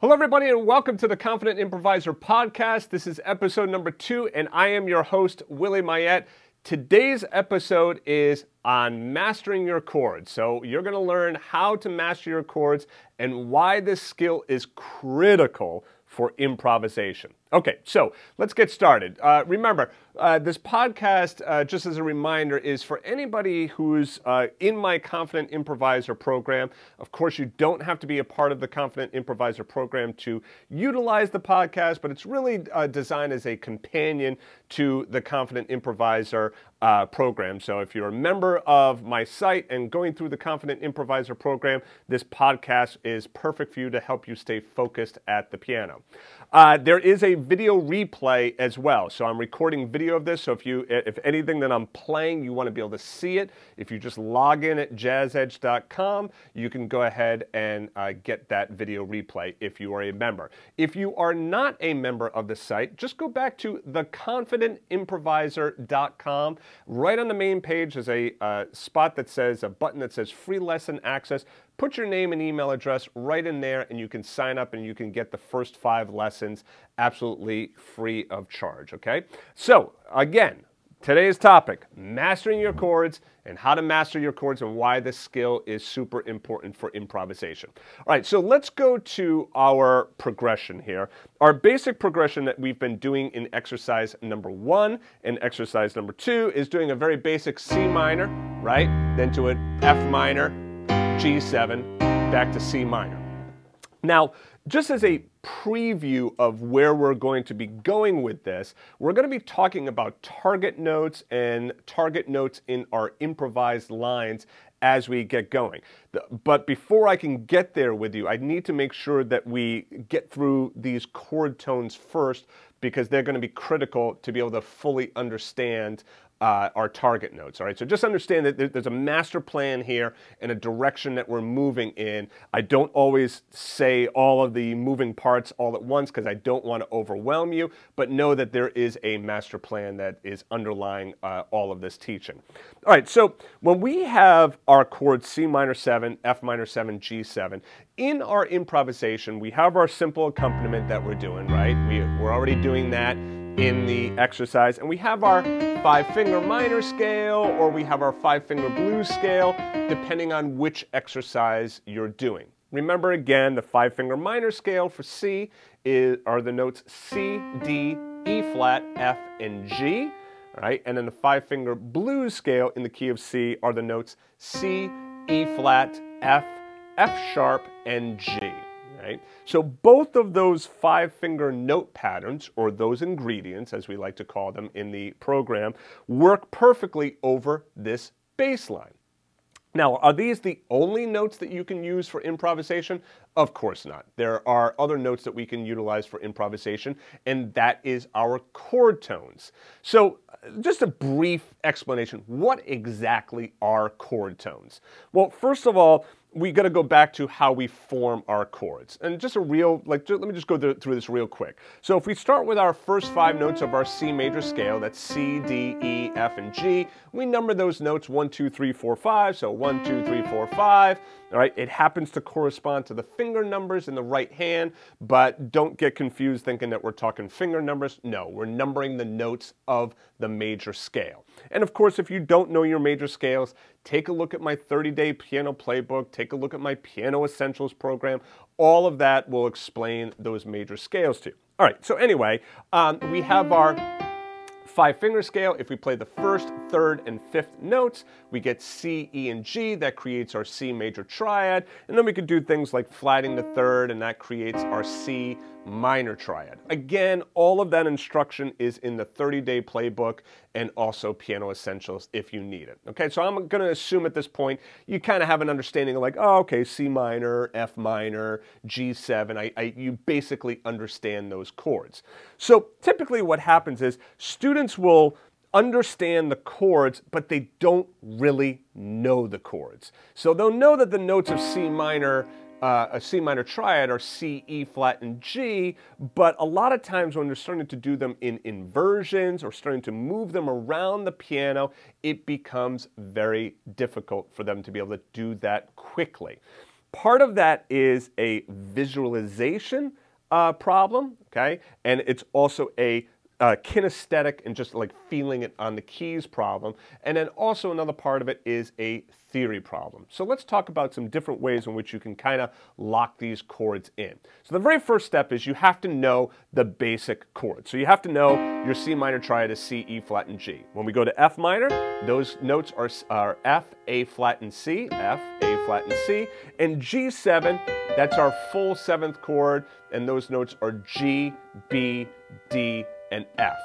Hello, everybody, and welcome to the Confident Improviser podcast. This is episode number two, and I am your host, Willie Myette. Today's episode is on mastering your chords. So, you're going to learn how to master your chords and why this skill is critical for improvisation. Okay, so let's get started. Uh, remember, uh, this podcast, uh, just as a reminder, is for anybody who's uh, in my Confident Improviser program. Of course, you don't have to be a part of the Confident Improviser program to utilize the podcast, but it's really uh, designed as a companion to the Confident Improviser uh, program. So if you're a member of my site and going through the Confident Improviser program, this podcast is perfect for you to help you stay focused at the piano. There is a video replay as well. So I'm recording video of this. So if you, if anything that I'm playing, you want to be able to see it. If you just log in at jazzedge.com, you can go ahead and uh, get that video replay if you are a member. If you are not a member of the site, just go back to theconfidentimproviser.com. Right on the main page is a uh, spot that says a button that says free lesson access. Put your name and email address right in there, and you can sign up and you can get the first five lessons absolutely free of charge. Okay? So, again, today's topic mastering your chords and how to master your chords and why this skill is super important for improvisation. All right, so let's go to our progression here. Our basic progression that we've been doing in exercise number one and exercise number two is doing a very basic C minor, right? Then to an F minor, G7, back to C minor. Now, just as a preview of where we're going to be going with this, we're going to be talking about target notes and target notes in our improvised lines as we get going. But before I can get there with you, I need to make sure that we get through these chord tones first because they're going to be critical to be able to fully understand uh, our target notes. All right, so just understand that there's a master plan here and a direction that we're moving in. I don't always say all of the moving parts all at once because I don't want to overwhelm you, but know that there is a master plan that is underlying uh, all of this teaching. All right, so when we have our chords C minor 7, F minor 7, G7, in our improvisation, we have our simple accompaniment that we're doing, right? We, we're already doing that in the exercise. And we have our five finger minor scale or we have our five finger blues scale, depending on which exercise you're doing. Remember again, the five finger minor scale for C is, are the notes C, D, E flat, F, and G. Right? And then the five finger blues scale in the key of C are the notes C, E flat, F, F sharp, and G right? So both of those five finger note patterns, or those ingredients, as we like to call them in the program, work perfectly over this bass line. Now, are these the only notes that you can use for improvisation? Of course not. There are other notes that we can utilize for improvisation, and that is our chord tones. So, uh, just a brief explanation. What exactly are chord tones? Well, first of all, we got to go back to how we form our chords. And just a real, like, just, let me just go through this real quick. So if we start with our first five notes of our C major scale, that's C, D, E, F, and G, we number those notes one, two, three, four, five. So one, two, three, four, five. All right, it happens to correspond to the finger numbers in the right hand, but don't get confused thinking that we're talking finger numbers. No, we're numbering the notes of the major scale. And of course, if you don't know your major scales, take a look at my 30 day piano playbook, take a look at my Piano Essentials program. All of that will explain those major scales to you. All right, so anyway, um, we have our five finger scale, if we play the first, third, and fifth notes, we get C, E, and G. That creates our C major triad. And then we could do things like flatting the third, and that creates our C minor triad. Again, all of that instruction is in the 30 day playbook and also Piano Essentials if you need it. Okay, so I'm going to assume at this point you kind of have an understanding of like, oh, okay, C minor, F minor, G7. I, I, you basically understand those chords. So typically what happens is students will understand the chords, but they don't really know the chords. So they'll know that the notes of C minor uh, a C minor triad are C, E flat, and G, but a lot of times when they're starting to do them in inversions or starting to move them around the piano, it becomes very difficult for them to be able to do that quickly. Part of that is a visualization uh, problem, okay? And it's also a uh, kinesthetic and just like feeling it on the keys problem. And then also another part of it is a theory problem. So let's talk about some different ways in which you can kind of lock these chords in. So the very first step is you have to know the basic chords. So you have to know your C minor triad is C, E flat, and G. When we go to F minor, those notes are, are F, A flat, and C, F, A flat, and C. And G7, that's our full seventh chord, and those notes are G, B, D, and F.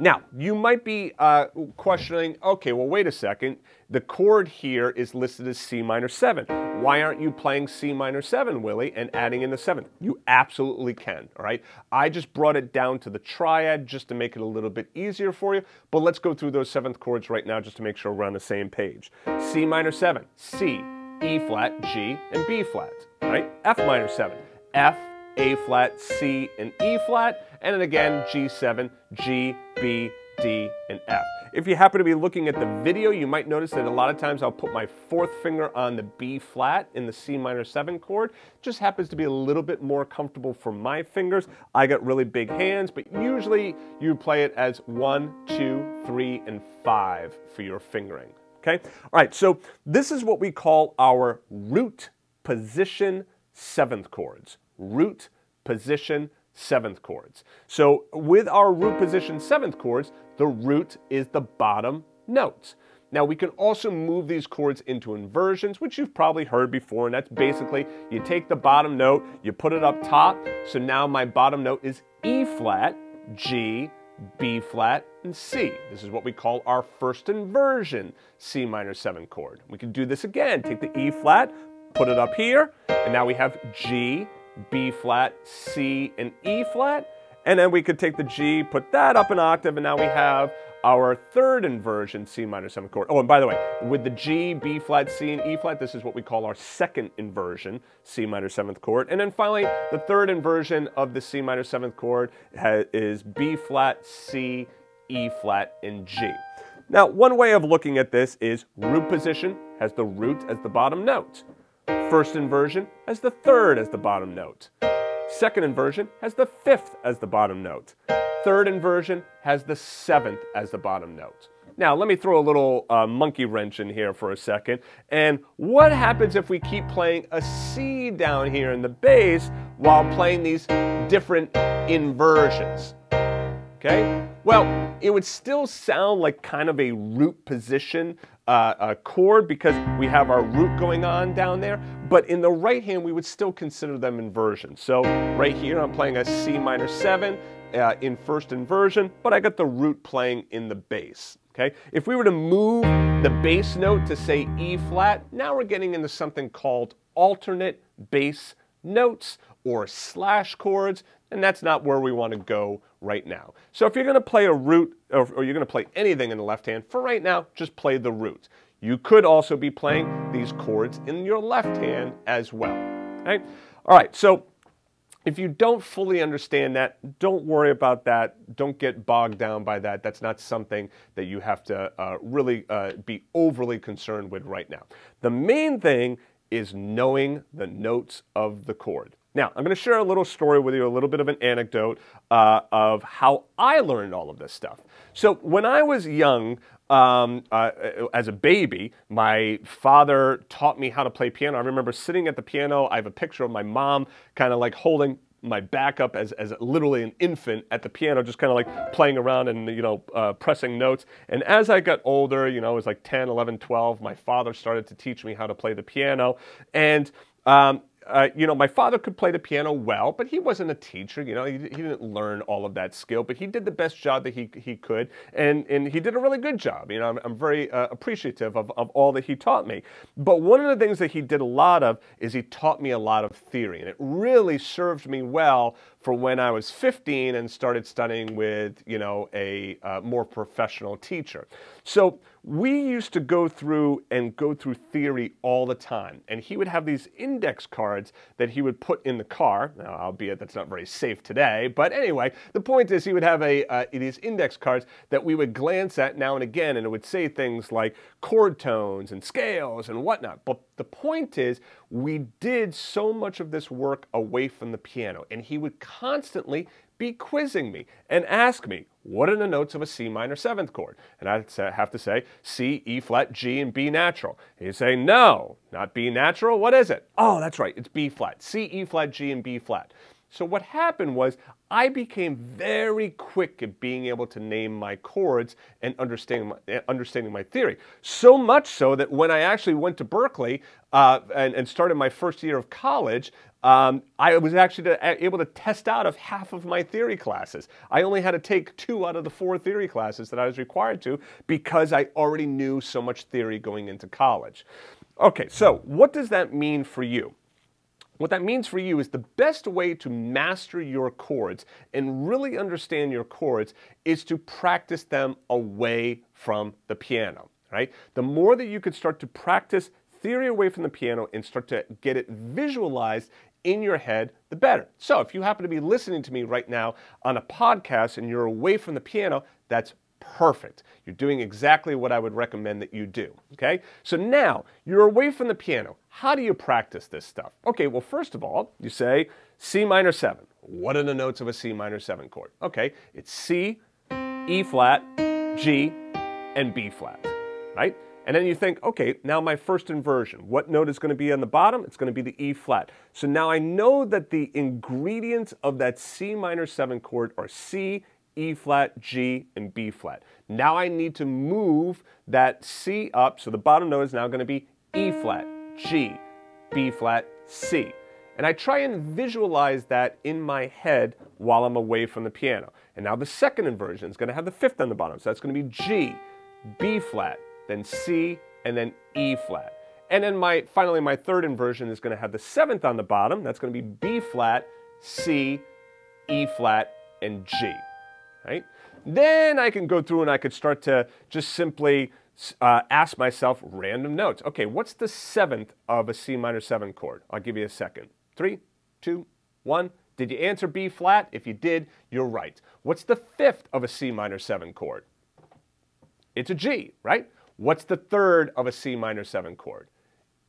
Now, you might be uh, questioning, okay, well, wait a second. The chord here is listed as C minor 7. Why aren't you playing C minor 7, Willie, and adding in the 7th? You absolutely can, all right? I just brought it down to the triad just to make it a little bit easier for you, but let's go through those 7th chords right now just to make sure we're on the same page. C minor 7, C, E flat, G, and B flat, all right? F minor 7, F, a flat, C, and E flat, and then again G7, G, B, D, and F. If you happen to be looking at the video, you might notice that a lot of times I'll put my fourth finger on the B flat in the C minor 7 chord. Just happens to be a little bit more comfortable for my fingers. I got really big hands, but usually you play it as 1, 2, 3, and 5 for your fingering. Okay? All right, so this is what we call our root position seventh chords root, position, seventh chords. So with our root position seventh chords, the root is the bottom note. Now we can also move these chords into inversions, which you've probably heard before, and that's basically you take the bottom note, you put it up top, so now my bottom note is E flat, G, B flat, and C. This is what we call our first inversion C minor 7 chord. We can do this again. Take the E flat, put it up here, and now we have G, B flat, C, and E flat. And then we could take the G, put that up an octave, and now we have our third inversion C minor 7th chord. Oh, and by the way, with the G, B flat, C, and E flat, this is what we call our second inversion C minor 7th chord. And then finally, the third inversion of the C minor 7th chord is B flat, C, E flat, and G. Now, one way of looking at this is root position has the root as the bottom note. First inversion has the third as the bottom note. Second inversion has the fifth as the bottom note. Third inversion has the seventh as the bottom note. Now, let me throw a little uh, monkey wrench in here for a second. And what happens if we keep playing a C down here in the bass while playing these different inversions? Okay? Well, it would still sound like kind of a root position uh, a chord because we have our root going on down there, but in the right hand we would still consider them inversions. So right here I'm playing a C minor 7 uh, in first inversion, but I got the root playing in the bass. Okay? If we were to move the bass note to say E flat, now we're getting into something called alternate bass notes or slash chords, and that's not where we want to go right now. So if you're going to play a root or, or you're going to play anything in the left hand, for right now, just play the root. You could also be playing these chords in your left hand as well. Okay? All right, so if you don't fully understand that, don't worry about that. Don't get bogged down by that. That's not something that you have to uh, really uh, be overly concerned with right now. The main thing is knowing the notes of the chord. Now, I'm going to share a little story with you, a little bit of an anecdote uh, of how I learned all of this stuff. So, when I was young, um, uh, as a baby, my father taught me how to play piano. I remember sitting at the piano. I have a picture of my mom kind of like holding my back up as, as literally an infant at the piano, just kind of like playing around and, you know, uh, pressing notes. And as I got older, you know, I was like 10, 11, 12, my father started to teach me how to play the piano. And um, uh, you know, my father could play the piano well, but he wasn't a teacher. You know, he, he didn't learn all of that skill, but he did the best job that he, he could, and, and he did a really good job. You know, I'm, I'm very uh, appreciative of, of all that he taught me. But one of the things that he did a lot of is he taught me a lot of theory, and it really served me well for when I was 15 and started studying with, you know, a uh, more professional teacher. So we used to go through and go through theory all the time. And he would have these index cards that he would put in the car. Now, albeit that's not very safe today. But anyway, the point is he would have a, uh, these index cards that we would glance at now and again, and it would say things like chord tones and scales and whatnot. But the point is, we did so much of this work away from the piano, and he would constantly be quizzing me and ask me, what are the notes of a C minor seventh chord? And I'd have to say C, E flat, G, and B natural. He'd say, no, not B natural. What is it? Oh, that's right, it's B flat. C, E flat, G, and B flat. So what happened was I became very quick at being able to name my chords and understanding my, understanding my theory. So much so that when I actually went to Berklee uh, and, and, started my first year of college, um, I was actually able to test out of half of my theory classes. I only had to take two out of the four theory classes that I was required to because I already knew so much theory going into college. Okay, so what does that mean for you? What that means for you is the best way to master your chords and really understand your chords is to practice them away from the piano, right? The more that you can start to practice theory away from the piano and start to get it visualized in your head, the better. So if you happen to be listening to me right now on a podcast and you're away from the piano, that's perfect. You're doing exactly what I would recommend that you do. Okay? So now you're away from the piano. How do you practice this stuff? Okay, well, first of all, you say C minor 7. What are the notes of a C minor 7 chord? Okay, it's C, E flat, G, and B flat, right? And then you think, okay, now my first inversion. What note is going to be on the bottom? It's going to be the E flat. So now I know that the ingredients of that C minor 7 chord are C, E flat, G, and B flat. Now I need to move that C up, so the bottom note is now going to be E flat, G, B flat, C. And I try and visualize that in my head while I'm away from the piano. And now the second inversion is going to have the fifth on the bottom, so that's going to be G, B flat, then C, and then E flat. And then my finally my third inversion is going to have the seventh on the bottom. That's going to be B flat, C, E flat, and G right? Then I can go through and I could start to just simply uh, ask myself random notes. Okay, what's the seventh of a C minor 7 chord? I'll give you a second. Three, two, one. Did you answer B flat? If you did, you're right. What's the fifth of a C minor 7 chord? It's a G, right? What's the third of a C minor 7 chord?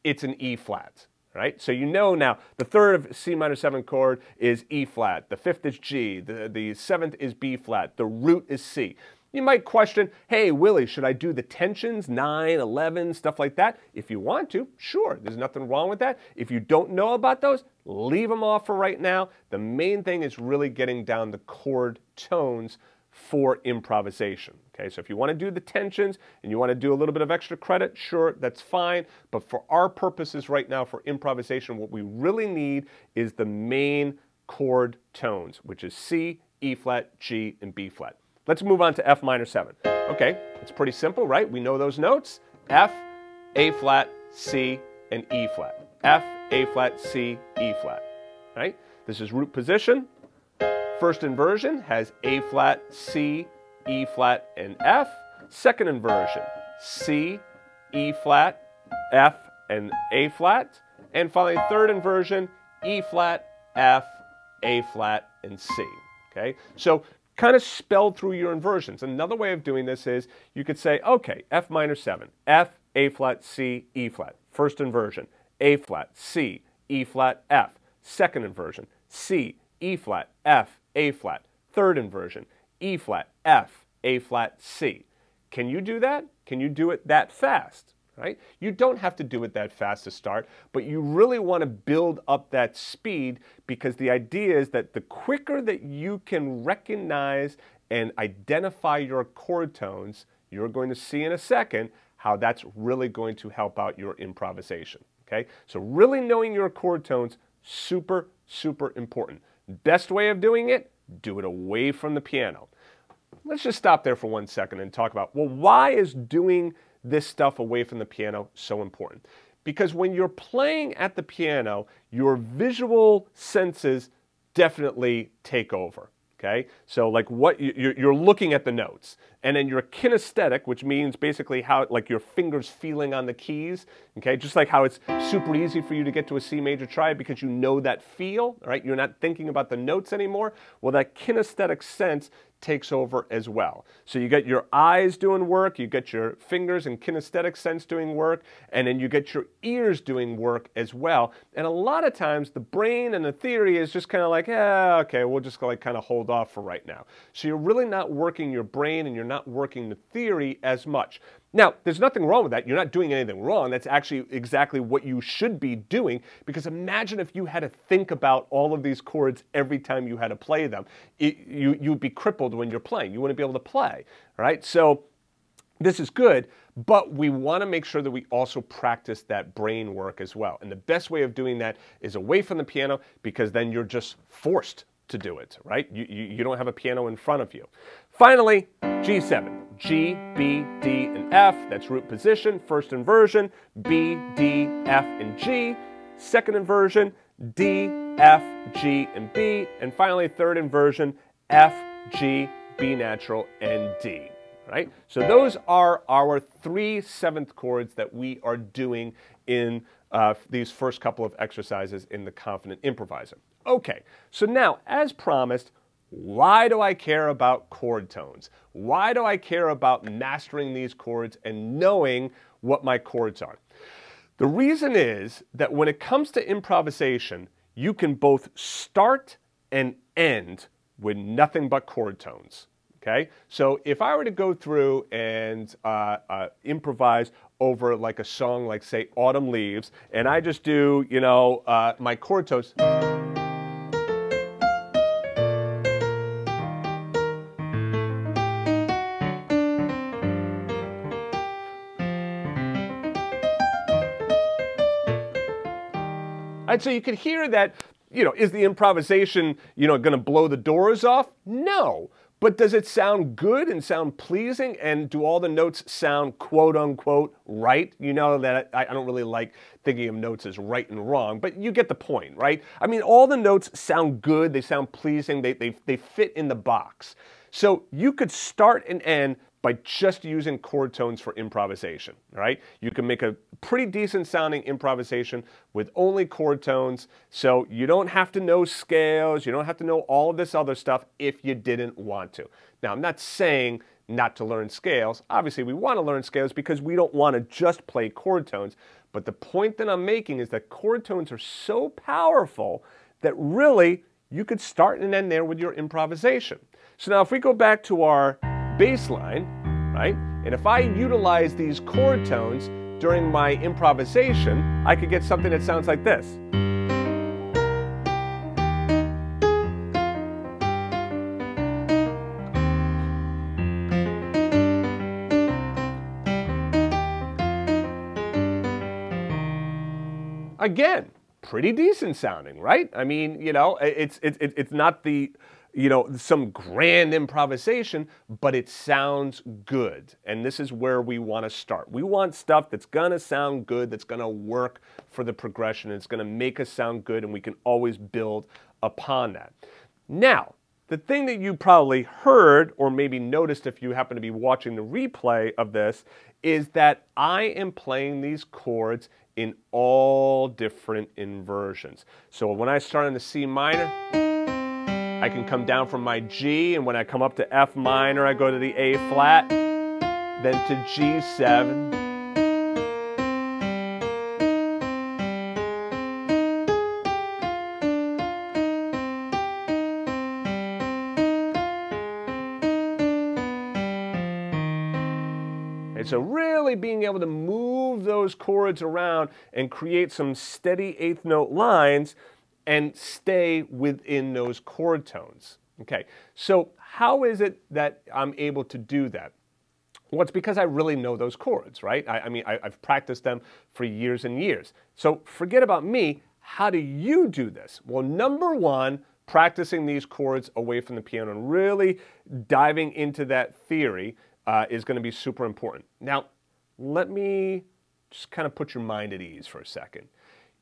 It's an E flat right? So you know now the third of C minor 7 chord is E flat, the fifth is G, the, the seventh is B flat, the root is C. You might question, hey, Willie, should I do the tensions, 9, 11, stuff like that? If you want to, sure, there's nothing wrong with that. If you don't know about those, leave them off for right now. The main thing is really getting down the chord tones for improvisation. Okay, so if you want to do the tensions and you want to do a little bit of extra credit, sure, that's fine. But for our purposes right now for improvisation, what we really need is the main chord tones, which is C, E flat, G, and B flat. Let's move on to F minor 7. Okay, it's pretty simple, right? We know those notes F, A flat, C, and E flat. F, A flat, C, E flat. Right? This is root position. First inversion has A flat, C, E flat, and F. Second inversion, C, E flat, F, and A flat. And finally, third inversion, E flat, F, A flat, and C. Okay, so kind of spell through your inversions. Another way of doing this is you could say, okay, F minor 7, F, A flat, C, E flat. First inversion, A flat, C, E flat, F. Second inversion, C, E flat, F, A flat. Third inversion, E flat, F, A flat, C. Can you do that? Can you do it that fast? Right? You don't have to do it that fast to start, but you really want to build up that speed because the idea is that the quicker that you can recognize and identify your chord tones, you're going to see in a second how that's really going to help out your improvisation. Okay? So really knowing your chord tones super super important. Best way of doing it, do it away from the piano. Let's just stop there for one second and talk about well, why is doing this stuff away from the piano so important? Because when you're playing at the piano, your visual senses definitely take over. Okay, so like what you're looking at the notes, and then your kinesthetic, which means basically how like your fingers feeling on the keys. Okay, just like how it's super easy for you to get to a C major triad because you know that feel. Right, you're not thinking about the notes anymore. Well, that kinesthetic sense takes over as well. So you get your eyes doing work, you get your fingers and kinesthetic sense doing work, and then you get your ears doing work as well. And a lot of times the brain and the theory is just kind of like, yeah, okay, we'll just like kind of hold off for right now. So you're really not working your brain and you're not working the theory as much. Now, there's nothing wrong with that. You're not doing anything wrong. That's actually exactly what you should be doing because imagine if you had to think about all of these chords every time you had to play them. It, you, you'd be crippled when you're playing. You wouldn't be able to play, right? So this is good, but we want to make sure that we also practice that brain work as well. And the best way of doing that is away from the piano because then you're just forced to do it, right? You, you, you don't have a piano in front of you. Finally, G7. G, B, D, and F. That's root position, first inversion. B, D, F, and G. Second inversion, D, F, G, and B. And finally, third inversion, F, G, B natural, and D. Right? So those are our three seventh chords that we are doing in uh, these first couple of exercises in the Confident Improviser. Okay, so now, as promised, why do I care about chord tones? Why do I care about mastering these chords and knowing what my chords are? The reason is that when it comes to improvisation, you can both start and end with nothing but chord tones. Okay, so if I were to go through and uh, uh, improvise over like a song like say Autumn Leaves, and I just do you know uh, my chord tones. And so you could hear that, you know, is the improvisation, you know, going to blow the doors off? No. But does it sound good and sound pleasing? And do all the notes sound quote unquote right? You know that I, I, don't really like thinking of notes as right and wrong, but you get the point, right? I mean, all the notes sound good, they sound pleasing, they, they, they fit in the box. So you could start and end by just using chord tones for improvisation, right? You can make a pretty decent sounding improvisation with only chord tones, so you don't have to know scales, you don't have to know all of this other stuff if you didn't want to. Now, I'm not saying not to learn scales. Obviously, we want to learn scales because we don't want to just play chord tones, but the point that I'm making is that chord tones are so powerful that really you could start and end there with your improvisation. So now if we go back to our bass line, right? And if I utilize these chord tones during my improvisation, I could get something that sounds like this. Again, pretty decent sounding, right? I mean, you know, it's it's it's not the you know, some grand improvisation, but it sounds good. And this is where we want to start. We want stuff that's going to sound good, that's going to work for the progression, it's going to make us sound good, and we can always build upon that. Now, the thing that you probably heard or maybe noticed if you happen to be watching the replay of this is that I am playing these chords in all different inversions. So when I start on the C minor, I can come down from my G, and when I come up to F minor, I go to the A flat, then to G7. And so really being able to move those chords around and create some steady eighth note lines and stay within those chord tones. Okay, so how is it that I'm able to do that? Well, it's because I really know those chords, right? I, I mean, I, I've practiced them for years and years. So forget about me. How do you do this? Well, number one, practicing these chords away from the piano and really diving into that theory uh, is going to be super important. Now, let me just kind of put your mind at ease for a second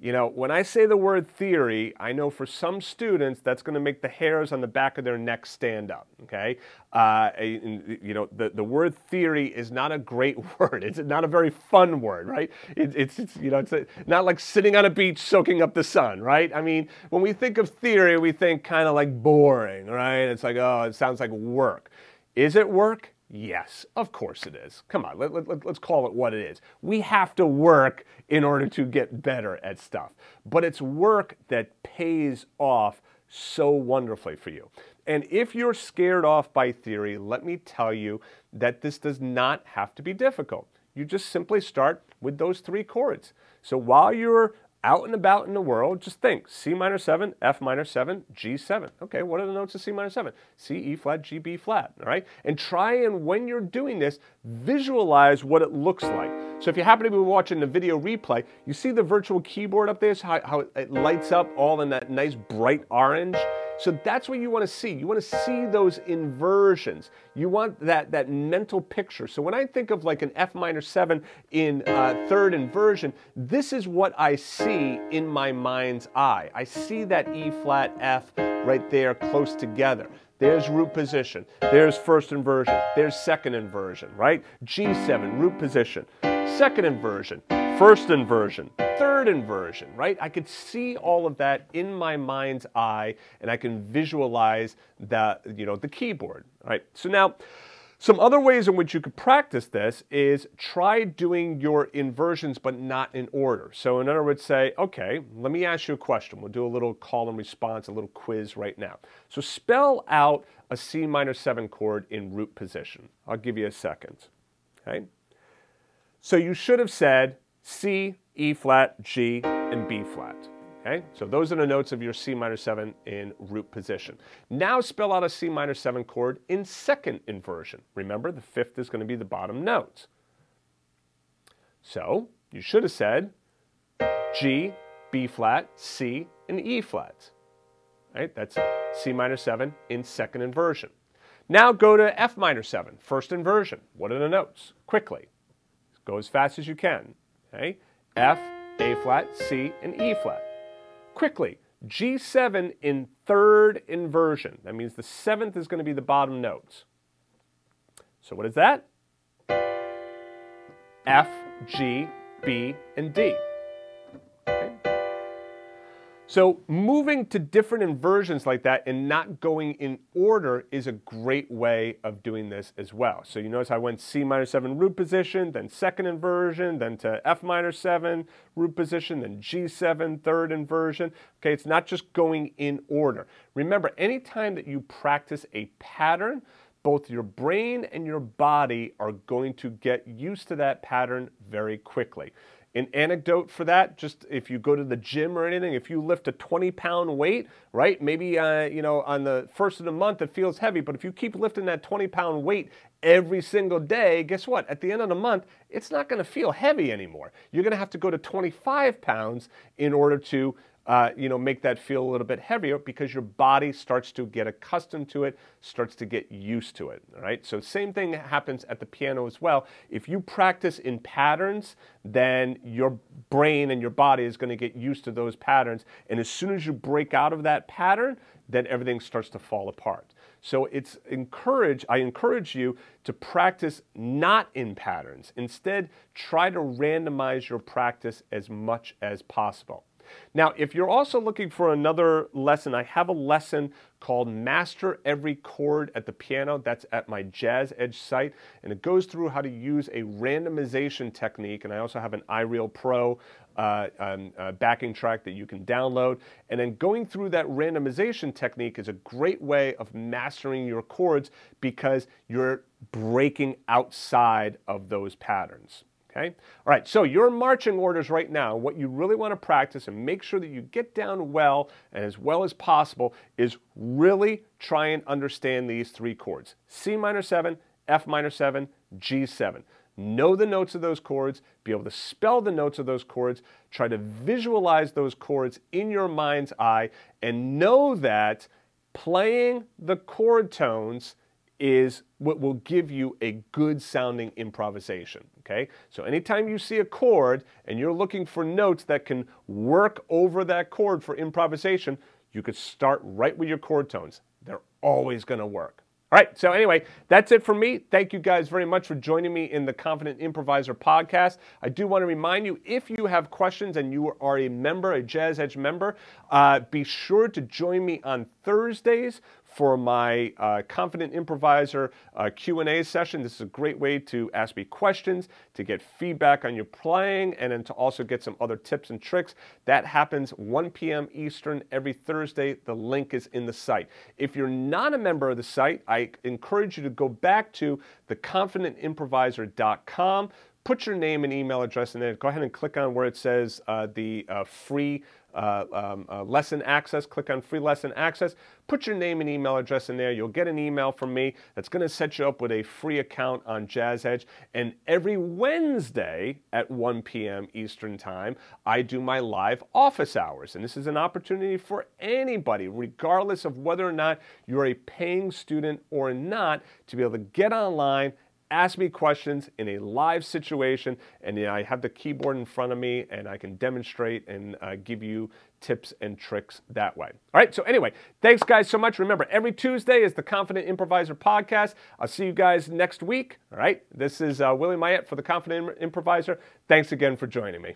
You know, when I say the word theory, I know for some students that's going to make the hairs on the back of their neck stand up. Okay, uh, you know, the, the word theory is not a great word. It's not a very fun word, right? It, it's, it's, you know, it's a, not like sitting on a beach soaking up the sun, right? I mean, when we think of theory, we think kind of like boring, right? It's like, oh, it sounds like work. Is it work? Yes, of course it is. Come on, let, let, let's call it what it is. We have to work in order to get better at stuff, but it's work that pays off so wonderfully for you. And if you're scared off by theory, let me tell you that this does not have to be difficult. You just simply start with those three chords. So while you're out and about in the world, just think C minor 7, F minor 7, G7. Okay, what are the notes of C minor 7? C, E flat, G, B flat, all right? And try and, when you're doing this, visualize what it looks like. So if you happen to be watching the video replay, you see the virtual keyboard up there, how, how it lights up all in that nice bright orange? So that's what you want to see. You want to see those inversions. You want that, that mental picture. So when I think of like an F minor 7 in uh, third inversion, this is what I see in my mind's eye. I see that E flat F right there close together. There's root position. There's first inversion. There's second inversion, right? G7, root position. Second inversion, first inversion, third inversion, right? I could see all of that in my mind's eye and I can visualize the, you know, the keyboard, right? So now, some other ways in which you could practice this is try doing your inversions but not in order. So in other words, say, okay, let me ask you a question. We'll do a little call and response, a little quiz right now. So spell out a C minor 7 chord in root position. I'll give you a second, okay? So you should have said C, E flat, G, and B flat. Okay, so those are the notes of your C minor 7 in root position. Now spell out a C minor 7 chord in second inversion. Remember, the fifth is going to be the bottom note. So you should have said G, B flat, C, and E flat. Right, that's C minor 7 in second inversion. Now go to F minor 7, first inversion. What are the notes? Quickly. Go as fast as you can. Okay? F, A flat, C, and E flat. Quickly, G7 in third inversion. That means the seventh is going to be the bottom notes. So what is that? F, G, B, and D. So moving to different inversions like that and not going in order is a great way of doing this as well. So you notice I went C minor 7 root position, then second inversion, then to F minor 7 root position, then G7 third inversion. Okay, it's not just going in order. Remember, anytime that you practice a pattern, both your brain and your body are going to get used to that pattern very quickly. An anecdote for that, just if you go to the gym or anything, if you lift a 20 pound weight, right? Maybe, uh, you know, on the first of the month it feels heavy, but if you keep lifting that 20 pound weight every single day, guess what? At the end of the month, it's not going to feel heavy anymore. You're going to have to go to 25 pounds in order to uh, you know, make that feel a little bit heavier because your body starts to get accustomed to it, starts to get used to it. All right. So same thing happens at the piano as well. If you practice in patterns, then your brain and your body is going to get used to those patterns. And as soon as you break out of that pattern, then everything starts to fall apart. So it's encourage, I encourage you to practice not in patterns. Instead, try to randomize your practice as much as possible. Now, if you're also looking for another lesson, I have a lesson called Master Every Chord at the Piano. That's at my Jazz Edge site, and it goes through how to use a randomization technique. And I also have an iReal Pro uh, um, uh, backing track that you can download. And then going through that randomization technique is a great way of mastering your chords because you're breaking outside of those patterns. Okay? All right, so your marching orders right now, what you really want to practice and make sure that you get down well and as well as possible is really try and understand these three chords C minor 7, F minor 7, G7. Know the notes of those chords, be able to spell the notes of those chords, try to visualize those chords in your mind's eye, and know that playing the chord tones is what will give you a good sounding improvisation. Okay? So anytime you see a chord and you're looking for notes that can work over that chord for improvisation, you could start right with your chord tones. They're always going to work. All right, so anyway, that's it for me. Thank you guys very much for joining me in the Confident Improviser podcast. I do want to remind you if you have questions and you are a member, a Jazz Edge member, uh, be sure to join me on Thursdays for my uh, Confident Improviser uh, Q&A session. This is a great way to ask me questions, to get feedback on your playing, and then to also get some other tips and tricks. That happens 1 p.m. Eastern every Thursday. The link is in the site. If you're not a member of the site, I encourage you to go back to theconfidentimproviser.com put your name and email address in there. Go ahead and click on where it says uh, the uh, free uh, um, uh, lesson access. Click on free lesson access. Put your name and email address in there. You'll get an email from me that's going to set you up with a free account on Jazz Edge. And every Wednesday at 1 p.m. Eastern Time, I do my live office hours. And this is an opportunity for anybody, regardless of whether or not you're a paying student or not, to be able to get online ask me questions in a live situation, and you know, I have the keyboard in front of me, and I can demonstrate and uh, give you tips and tricks that way. All right, so anyway, thanks guys so much. Remember, every Tuesday is the Confident Improviser podcast. I'll see you guys next week. All right, this is uh, Willie Myette for the Confident Improviser. Thanks again for joining me.